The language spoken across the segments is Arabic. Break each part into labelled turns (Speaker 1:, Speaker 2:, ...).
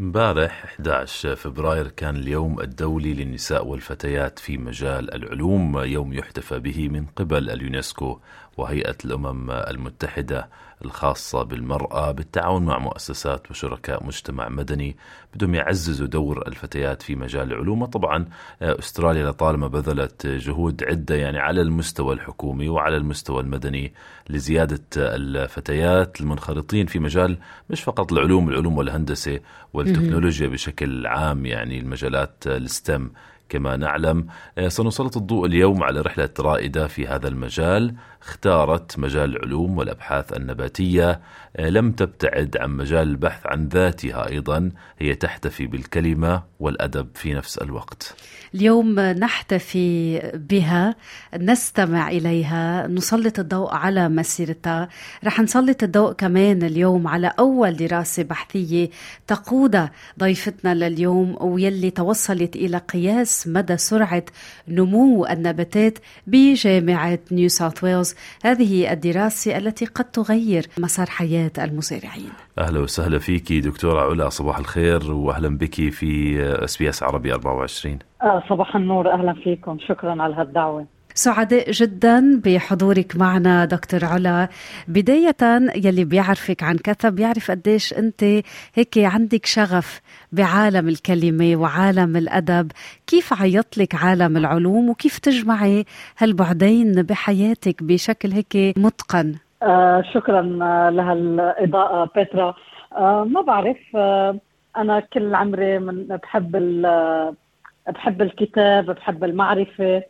Speaker 1: امبارح 11 فبراير كان اليوم الدولي للنساء والفتيات في مجال العلوم يوم يحتفى به من قبل اليونسكو وهيئة الأمم المتحدة الخاصة بالمرأة بالتعاون مع مؤسسات وشركاء مجتمع مدني بدهم يعززوا دور الفتيات في مجال العلوم. طبعا أستراليا لطالما بذلت جهود عدة يعني على المستوى الحكومي وعلى المستوى المدني لزيادة الفتيات المنخرطين في مجال مش فقط العلوم العلوم والهندسة والتكنولوجيا بشكل عام يعني المجالات الستم كما نعلم آه، سنسلط الضوء اليوم على رحلة رائدة في هذا المجال. اختارت مجال العلوم والأبحاث النباتية آه، لم تبتعد عن مجال البحث عن ذاتها أيضا. هي تحتفي بالكلمة والأدب في نفس الوقت.
Speaker 2: اليوم نحتفي بها نستمع إليها نسلط الضوء على مسيرتها. رح نسلط الضوء كمان اليوم على أول دراسة بحثية تقود ضيفتنا لليوم ويلي توصلت إلى قياس مدى سرعة نمو النباتات بجامعة نيو ساوث ويلز. هذه الدراسة التي قد تغير مسار حياة المزارعين.
Speaker 1: أهلا وسهلا فيك دكتورة علا صباح الخير وأهلا بك في إس بي إس عربي 24
Speaker 3: آه صباح النور أهلا فيكم شكرا على هالدعوة.
Speaker 2: سعداء جدا بحضورك معنا دكتور علا. بداية يلي بيعرفك عن كثب بيعرف قديش أنت هيك عندك شغف بعالم الكلمة وعالم الأدب. كيف عيط لك عالم العلوم؟ وكيف تجمعي هالبعدين بحياتك بشكل هيك متقن؟
Speaker 3: آه شكرا لهالإضاءة بيترا. آه ما بعرف آه أنا كل عمري من بحب بحب الكتاب بحب المعرفة.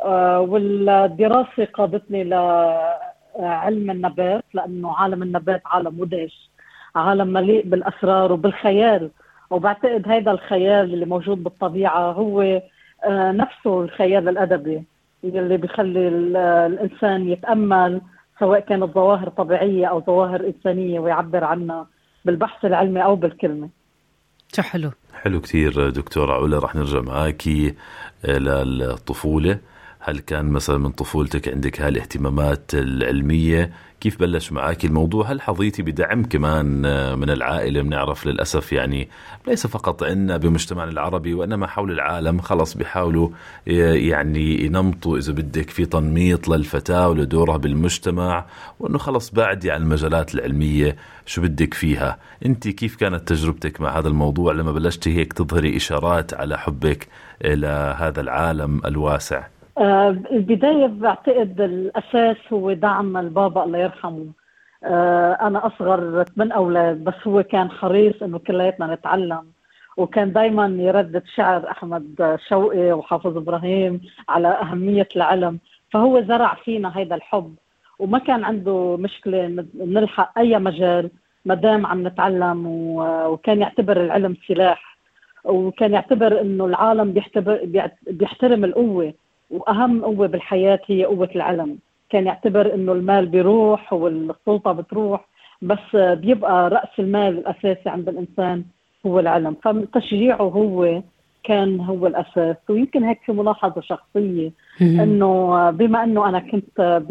Speaker 3: آه، والدراسة قادتني لعلم النبات لأنه عالم النبات عالم مدهش عالم مليء بالأسرار وبالخيال. وبعتقد هذا الخيال اللي موجود بالطبيعة هو آه، نفسه الخيال الأدبي اللي بيخلي الإنسان يتأمل سواء كانت ظواهر طبيعية أو ظواهر إنسانية ويعبر عنها بالبحث العلمي أو بالكلمة.
Speaker 2: شو حلو؟
Speaker 1: حلو كثير دكتورة علا رح نرجع معاكي للطفولة هل كان مثلا من طفولتك عندك هالاهتمامات العلمية؟ كيف بلش معك الموضوع؟ هل حظيتي بدعم كمان من العائلة؟ بنعرف للأسف يعني ليس فقط عندنا بمجتمعنا العربي وإنما حول العالم. خلص بيحاولوا يعني ينمطوا إذا بدك في تنميط للفتاة ولدورها بالمجتمع. وإنه خلص بعدي عن المجالات العلمية شو بدك فيها؟ أنت كيف كانت تجربتك مع هذا الموضوع لما بلشتي هيك تظهري إشارات على حبك لهذا العالم الواسع؟
Speaker 3: البداية بعتقد الأساس هو دعم البابا الله يرحمه. آه، أنا أصغر من أولاد بس هو كان حريص إنه كلياتنا نتعلم. وكان دايما يردد شعر أحمد شوقي وحافظ إبراهيم على أهمية العلم. فهو زرع فينا هذا الحب. وما كان عنده مشكلة نلحق أي مجال ما دام عم نتعلم. وكان يعتبر العلم سلاح. وكان يعتبر إنه العالم بيحترم القوة. وأهم قوة بالحياة هي قوة العلم. كان يعتبر إنه المال بيروح والسلطة بتروح بس بيبقى رأس المال الأساسي عند الإنسان هو العلم. فتشجيعه هو كان هو الأساس. ويمكن هيك في ملاحظة شخصية إنه بما إنه أنا كنت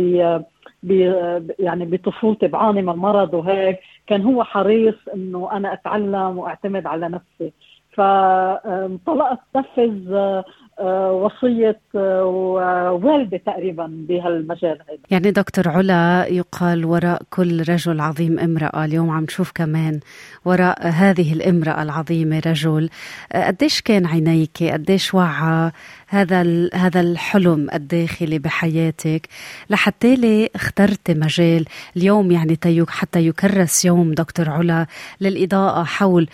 Speaker 3: ب يعني بطفولتي بعاني من مرض وهيك كان هو حريص إنه أنا أتعلم وأعتمد على نفسي. فانطلقت نفذ وصية آه، والدة تقريبا بهالمجال هذا
Speaker 2: يعني دكتور علا يقال وراء كل رجل عظيم امرأة اليوم عم نشوف كمان وراء هذه الامرأة العظيمة رجل. آه، قديش كان عينيك؟ قديش وعى هذا هذا الحلم الداخلي بحياتك لحتى لي اخترت مجال؟ اليوم يعني حتى يكرس يوم دكتور علا للإضاءة حول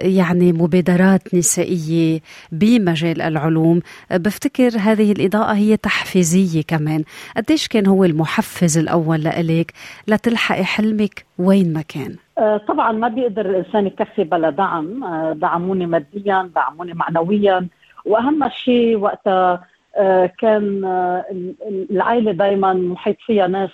Speaker 2: يعني مبادرات نسائية بمجال العلوم. العلوم بفتكر هذه الإضاءة هي تحفيزية كمان. قديش كان هو المحفز الأول لإلك؟ لتلحقي حلمك وين ما كان.
Speaker 3: آه، طبعا ما بيقدر الإنسان يكفي بلا دعم. آه، دعموني ماديا دعموني معنويا. وأهم شيء وقتها آه، كان العائلة دائما محيط فيها ناس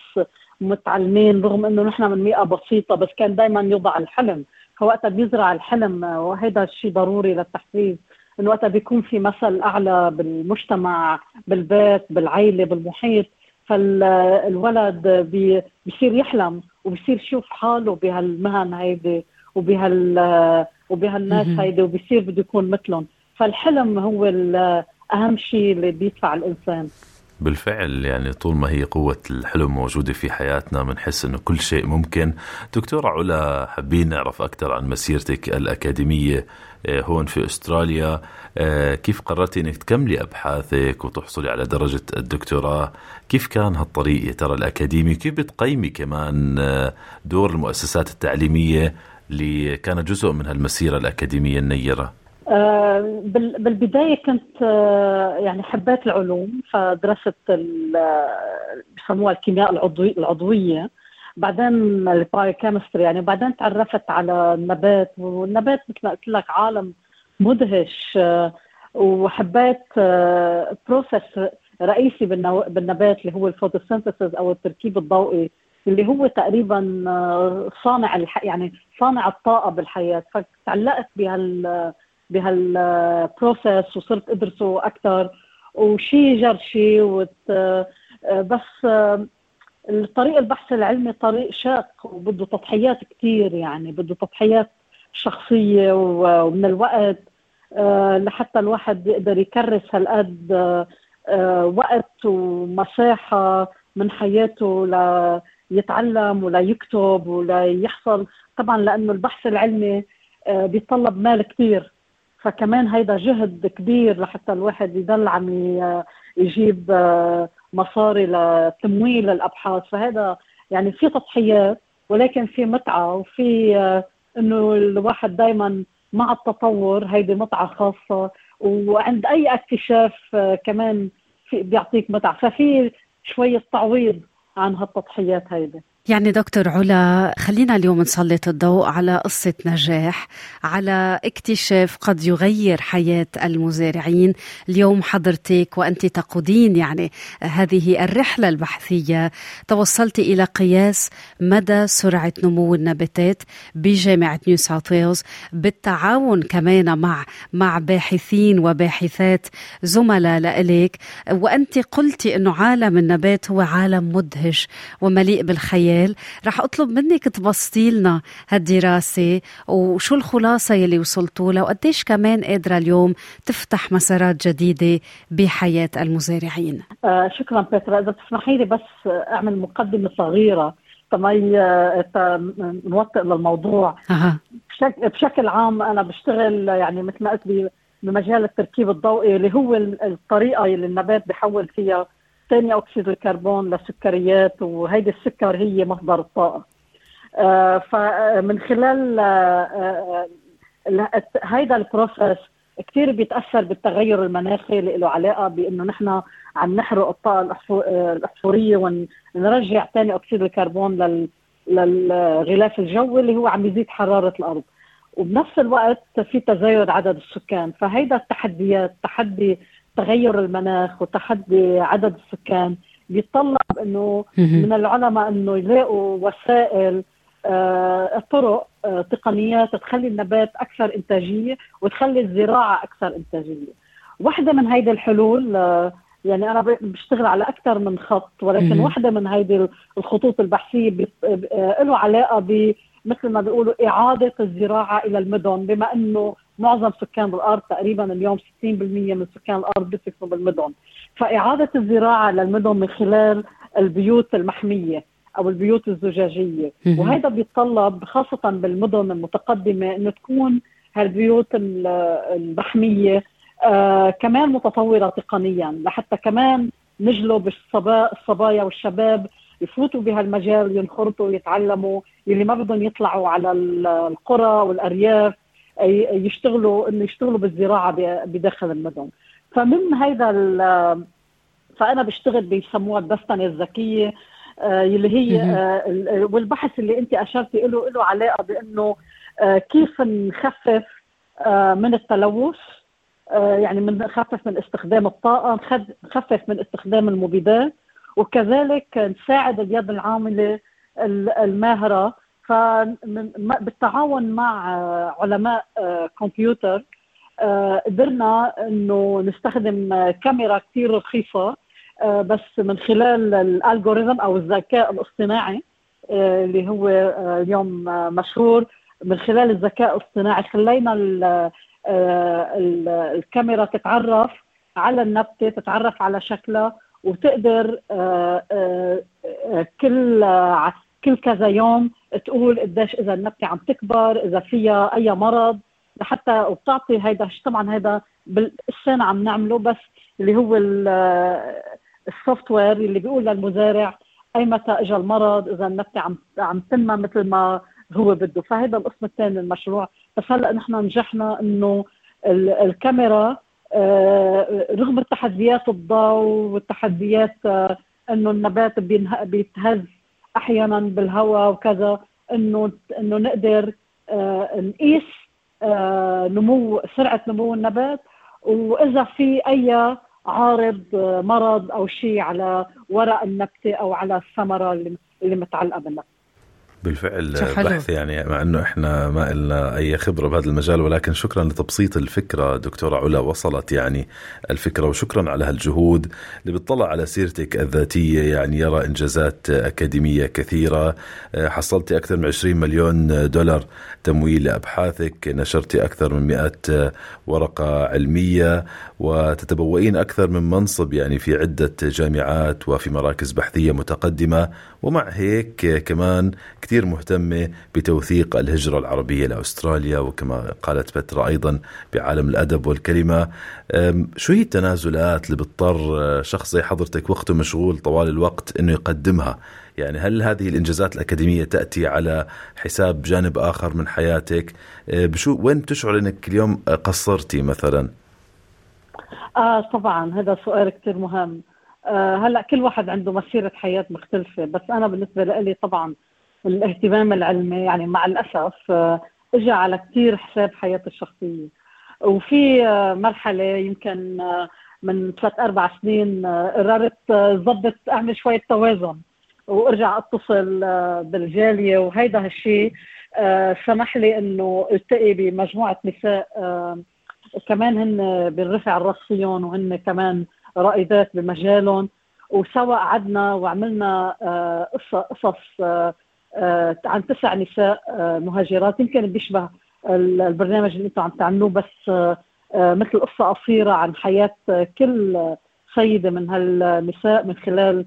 Speaker 3: متعلمين رغم إنه نحن من بيئه بسيطة بس كان دائما يوضع الحلم. فوقتها بيزرع الحلم وهذا الشيء ضروري للتحفيز. انه وقتها بيكون في مثل أعلى بالمجتمع بالبيت بالعائله بالمحيط. فالولد بي بيصير يحلم وبصير يشوف حاله بهالمهن هيدي وبهال وبهالناس هيدي وبصير بده يكون مثلهم. فالحلم هو أهم شيء اللي بيدفع الإنسان.
Speaker 1: بالفعل يعني طول ما هي قوة الحلم موجودة في حياتنا بنحس إنه كل شيء ممكن. دكتورة علا حابين نعرف أكثر عن مسيرتك الأكاديمية آه، هون في أستراليا. آه، كيف قررتي إنك تكملي أبحاثك وتحصلي على درجة الدكتوراه؟ كيف كان هالطريق يا ترى الأكاديمي؟ كيف بتقيمي كمان آه، دور المؤسسات التعليمية اللي كانت جزء من هالمسيرة الأكاديمية النيرة؟
Speaker 3: آه، بالبداية كنت آه، يعني حبيت العلوم فدرست بسموها الكيمياء العضوية. بعدين البايوكيمستري يعني بعدين تعرفت على النبات والنبات مثل ما قلت لك عالم مدهش آه، وحبيت process رئيسي بالنبات اللي هو ال photosynthesis أو التركيب الضوئي اللي هو تقريبا صانع يعني صانع الطاقة بالحياة. فتعلقت بهال بهال process وصرت ادرسه أكثر وشي جر شي وت... بس الطريق البحث العلمي طريق شاق وبده تضحيات كثير يعني بده تضحيات شخصية ومن الوقت لحتى الواحد يقدر يكرس هالقد وقت ومساحة من حياته ليتعلم ولا يكتب ولا يحصل. طبعا لأنه البحث العلمي بيتطلب مال كثير فكمان هيدا جهد كبير لحتى الواحد يضل عم يجيب آه، مصاري لتمويل الأبحاث. فهذا يعني في تضحيات ولكن في متعة وفي آه، إنه الواحد دائما مع التطور هيدي متعة خاصة وعند أي اكتشاف آه، كمان في بيعطيك متعة. ففي شوية تعويض عن هالتضحيات هيدي.
Speaker 2: يعني دكتور علا خلينا اليوم نسلط الضوء على قصة نجاح على اكتشاف قد يغير حياة المزارعين. اليوم حضرتك وأنت تقودين يعني هذه الرحلة البحثية توصلت إلى قياس مدى سرعة نمو النباتات بجامعة نيو ساوث ويلز بالتعاون كمان مع مع باحثين وباحثات زملاء لإلك وأنت قلتي أنه عالم النبات هو عالم مدهش ومليء بالخيال. السؤال رح أطلب منك تبسطي لنا هالدراسة وشو الخلاصة يلي وصلتوا لها وقديش كمان قادرة اليوم تفتح مسارات جديدة بحياة المزارعين؟
Speaker 3: آه شكرا بيترا إذا تسمحي لي بس أعمل مقدمة صغيرة. تمي آه، نوطئ للموضوع. أه. بشكل, عام أنا بشتغل يعني مثل ما قلت بمجال التركيب الضوئي اللي هو الطريقة اللي النبات بحول فيها. ثاني أكسيد الكربون للسكريات وهيدي السكر هي مصدر الطاقة. آه، فمن خلال آه، آه، هيدا ال process كثير بيتأثر بالتغير المناخي اللي له علاقة بإنه نحن عم نحرق الطاقة الاحفوريه ونرجع ثاني أكسيد الكربون لل للغلاف الجوي اللي هو عم يزيد حرارة الأرض. وبنفس الوقت في تزايد عدد السكان. فهيدا التحديات تحدي تغير المناخ وتحدي عدد السكان بيتطلب إنه من العلماء إنه يلاقوا وسائل آه طرق آه تقنيات تخلي النبات أكثر إنتاجية وتخلي الزراعة أكثر إنتاجية. واحدة من هيدي الحلول آه يعني أنا بشتغل على أكثر من خط ولكن واحدة من هيدي الخطوط البحثية آه له علاقة ب مثل ما بيقولوا إعادة الزراعة إلى المدن بما إنه معظم سكان الأرض تقريبا اليوم 60% من سكان الأرض بيسكنوا بالمدن. فإعادة الزراعة للمدن من خلال البيوت المحمية أو البيوت الزجاجية. وهذا بيتطلب خاصة بالمدن المتقدمة إنه تكون هالبيوت المحمية آه كمان متطورة تقنيا لحتى كمان نجلب الصبايا والشباب يفوتوا بهالمجال ينخرطوا ويتعلموا اللي ما بدهم يطلعوا على القرى والأرياف. يشتغلوا إنه يشتغلوا بالزراعة بداخل المدن. فمن هيدا فأنا بشتغل بيسموها الدستنه الذكية آه، اللي هي آه، والبحث اللي أنت أشرتي له له علاقة بإنه آه، كيف نخفف من التلوث يعني من نخفف من استخدام الطاقة نخفف من استخدام المبيدات وكذلك نساعد اليد العاملة الماهرة فبالتعاون مع علماء كمبيوتر قدرنا إنه نستخدم كاميرا كثير رخيصة آه، بس من خلال الالجوريثم أو الذكاء الاصطناعي آه، اللي هو آه، اليوم مشهور من خلال الذكاء الاصطناعي خلينا الكاميرا تتعرف على النبتة تتعرف على شكلها وتقدر كل كل كذا يوم تقول قديش إذا النبتة عم تكبر إذا فيها أي مرض. لحتى وبتعطي هيدا طبعا هيدا بالسنة عم نعمله بس اللي هو السوفت وير اللي بيقول للمزارع أي متى اجى المرض إذا النبتة عم عم تنمى مثل ما هو بده. فهذا القسم الثاني من المشروع. بس هلأ نحن نجحنا إنه الكاميرا آه، رغم التحديات الضوء والتحديات آه، إنه النبات بيتهز أحيانا بالهواء وكذا إنه إنه نقدر آه، نقيس نمو سرعة نمو النبات. وإذا في أي عارض مرض أو شيء على ورق النبتة أو على الثمرة اللي متعلقة بالنبتة.
Speaker 1: بالفعل بحث يعني مع إنه إحنا ما لنا أي خبرة بهذا المجال ولكن شكرا لتبسيط الفكرة دكتورة علا وصلت يعني الفكرة وشكرا على هالجهود اللي بتطلع على سيرتك الذاتية يعني يرى إنجازات أكاديمية كثيرة. حصلتي أكثر من 20 مليون دولار تمويل لأبحاثك نشرتي أكثر من 100 ورقة علمية وتتبوئين أكثر من منصب يعني في عدة جامعات وفي مراكز بحثية متقدمة. ومع هيك كمان كثير مهتمة بتوثيق الهجرة العربية لأستراليا وكما قالت بترا أيضا بعالم الأدب والكلمة. شو هي التنازلات اللي بيضطر شخص زي حضرتك وقته مشغول طوال الوقت أنه يقدمها؟ يعني هل هذه الإنجازات الأكاديمية تأتي على حساب جانب آخر من حياتك؟ بشو وين بتشعر أنك اليوم قصرتي مثلا؟
Speaker 3: آه طبعا هذا سؤال كثير مهم. آه هلأ كل واحد عنده مسيرة حياة مختلفة بس أنا بالنسبة لي طبعا الاهتمام العلمي يعني مع الأسف آه، اجى على كثير حساب حياتي الشخصية. وفي آه، مرحلة يمكن آه، من ثلاث أربع سنين قررت ظبط أعمل شوية توازن وأرجع أتصل بالجالية وهيدا هالشيء سمح لي إنه التقي بمجموعة نساء كمان هن بنرفع الراس فيهم وهن كمان رائدات بمجالهم. وسوا قعدنا وعملنا قصص عن تسع نساء آه، مهاجرات. يمكن بيشبه البرنامج اللي أنتم عم تعملوه بس آه، مثل قصة قصيرة عن حياة كل سيدة من هالنساء من خلال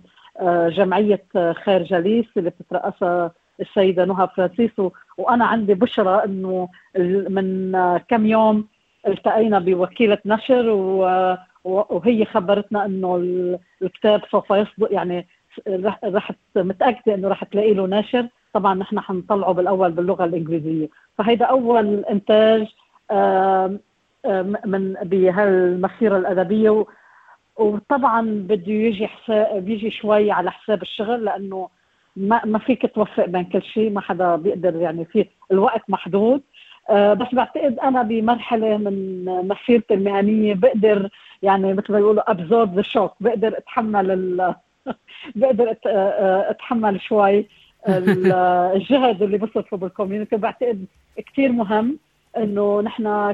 Speaker 3: جمعية خير جليس اللي بتترأسها السيدة نهى فرانسيس. وأنا عندي بشرى إنه من كم يوم التقينا بوكيلة نشر. وهي خبرتنا إنه الكتاب سوف يصدق يعني رح متأكدة إنه رح تلاقي له ناشر طبعا نحن حنطلعه بالأول باللغة الإنجليزية. فهيدا أول إنتاج من بهالمسيرة الأدبية. وطبعا بده يجي بيجي شوي على حساب الشغل لأنه ما ما فيك توفق بين كل شيء ما حدا بيقدر يعني في الوقت محدود. أه بس بعتقد أنا بمرحلة من مسيرتي المهنية بقدر يعني مثل ما بيقولوا absorb the shock بقدر أتحمل بقدر أتحمل شوي. الجهد اللي بصرفه بال community بعتقد كثير مهم إنه نحن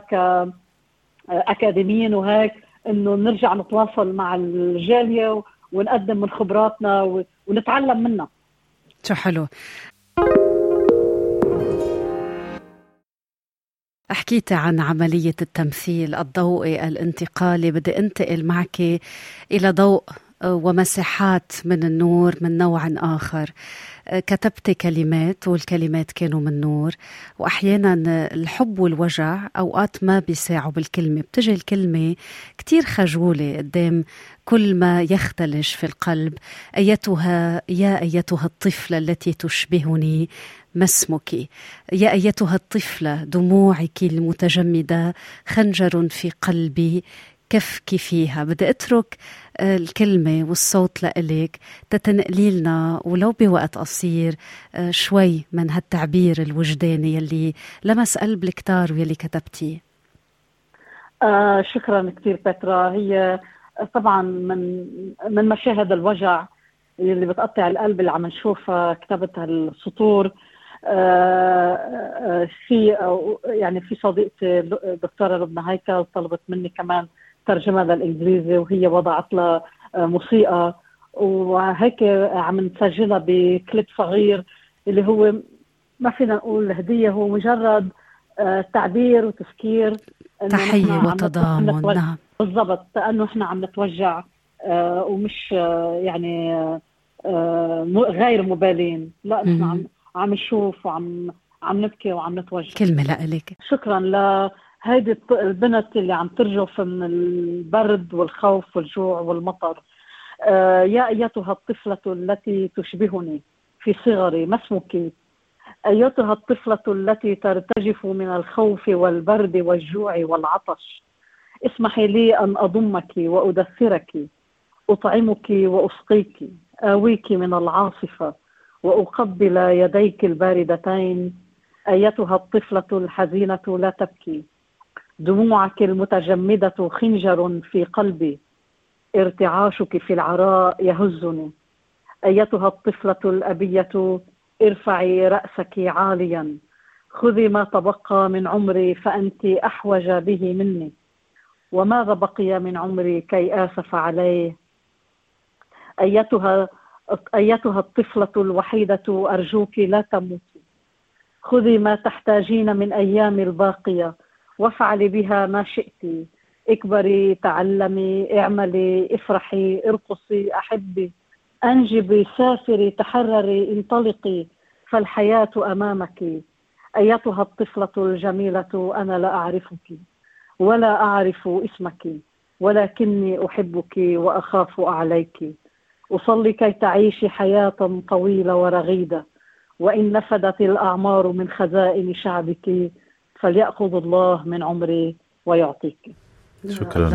Speaker 3: كاكاديميين وهيك إنه نرجع نتواصل مع الجالية ونقدم من خبراتنا ونتعلم منها.
Speaker 2: شو حلو. حكيت عن عملية التمثيل الضوئي الانتقالي بدي أنتقل معك إلى ضوء ومساحات من النور من نوع آخر. كتبت كلمات والكلمات كانوا من نور وأحيانا الحب والوجع أوقات ما بيساعوا بالكلمة. بتجي الكلمة كتير خجولة قدام كل ما يختلج في القلب. أيتها يا أيتها الطفلة التي تشبهني ما اسمك يا أيتها الطفلة دموعك المتجمدة خنجر في قلبي. كفكي فيها. بدي أترك آه، الكلمة والصوت لإلك تتنقلي لنا ولو بوقت قصير آه، شوي من هالتعبير الوجداني يلي لمس قلب الكتار واللي كتبتيه.
Speaker 3: آه شكرا كثير بترا. هي طبعا من من مشاهد الوجع اللي بتقطع القلب اللي عم نشوفها كتبت هالسطور. آه، في يعني في صديقتي الدكتوره لبنى هيكل طلبت مني كمان ترجمة للإنجليزي وهي وضعت لها آه، موسيقى. وهيك عم نسجلها بكليب صغير اللي هو ما فينا نقول هدية هو مجرد تعبير وتفكير
Speaker 2: تحية وتضامن. نعم.
Speaker 3: بالضبط لأنه إحنا عم نتوجع ومش يعني غير مبالين. لا نحن عم عم نشوف وعم عم نبكي وعم نتوجه.
Speaker 2: كلمة لك
Speaker 3: شكرا لهيدي البنت اللي عم ترجف من البرد والخوف والجوع والمطر. آه يا أيتها الطفلة التي تشبهني في صغري ما اسمك؟ أيتها الطفلة التي ترتجف من الخوف والبرد والجوع والعطش. اسمحي لي أن أضمك وأدثرك. أطعمك وأسقيك. آويك من العاصفة وأقبل يديك الباردتين. أيتها الطفلة الحزينة لا تبكي. دموعك المتجمدة خنجر في قلبي ارتعاشك في العراء يهزني. أيتها الطفلة الأبية ارفعي رأسك عاليا. خذي ما تبقى من عمري فأنت أحوج به مني. وماذا بقي من عمري كي آسف عليه؟ أيتها أيتها الطفلة الوحيدة أرجوك لا تموتي. خذي ما تحتاجين من أيام الباقية. وافعلي بها ما شئت اكبري تعلمي اعملي افرحي ارقصي احبي. انجبي سافري تحرري انطلقي. فالحياة أمامك. أيتها الطفلة الجميلة أنا لا أعرفك ولا أعرف اسمك ولكني أحبك وأخاف عليك. أصلي كي تعيشي حياة طويلة ورغيدة وإن نفدت الأعمار من خزائن شعبك. فليأخذ الله من عمري ويعطيك.
Speaker 1: شكرا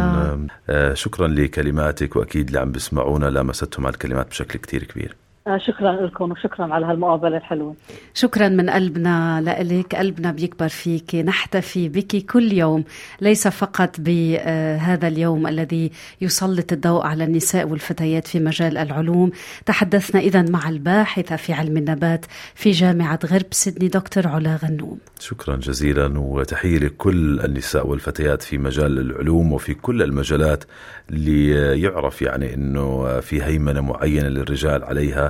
Speaker 1: آه شكرا لكلماتك وأكيد اللي عم بيسمعونا لمستهم على الكلمات بشكل كتير كبير.
Speaker 3: شكرا لكم وشكرا على هالمقابلة الحلوة.
Speaker 2: شكرا من قلبنا لك قلبنا بيكبر فيك نحتفي بك كل يوم ليس فقط بهذا اليوم الذي يسلط الضوء على النساء والفتيات في مجال العلوم. تحدثنا اذا مع الباحثة في علم النبات في جامعة غرب سيدني دكتور علا غنوم.
Speaker 1: شكرا جزيلا وتحية لكل النساء والفتيات في مجال العلوم وفي كل المجالات اللي يعرف يعني إنه في هيمنة معينة للرجال عليها.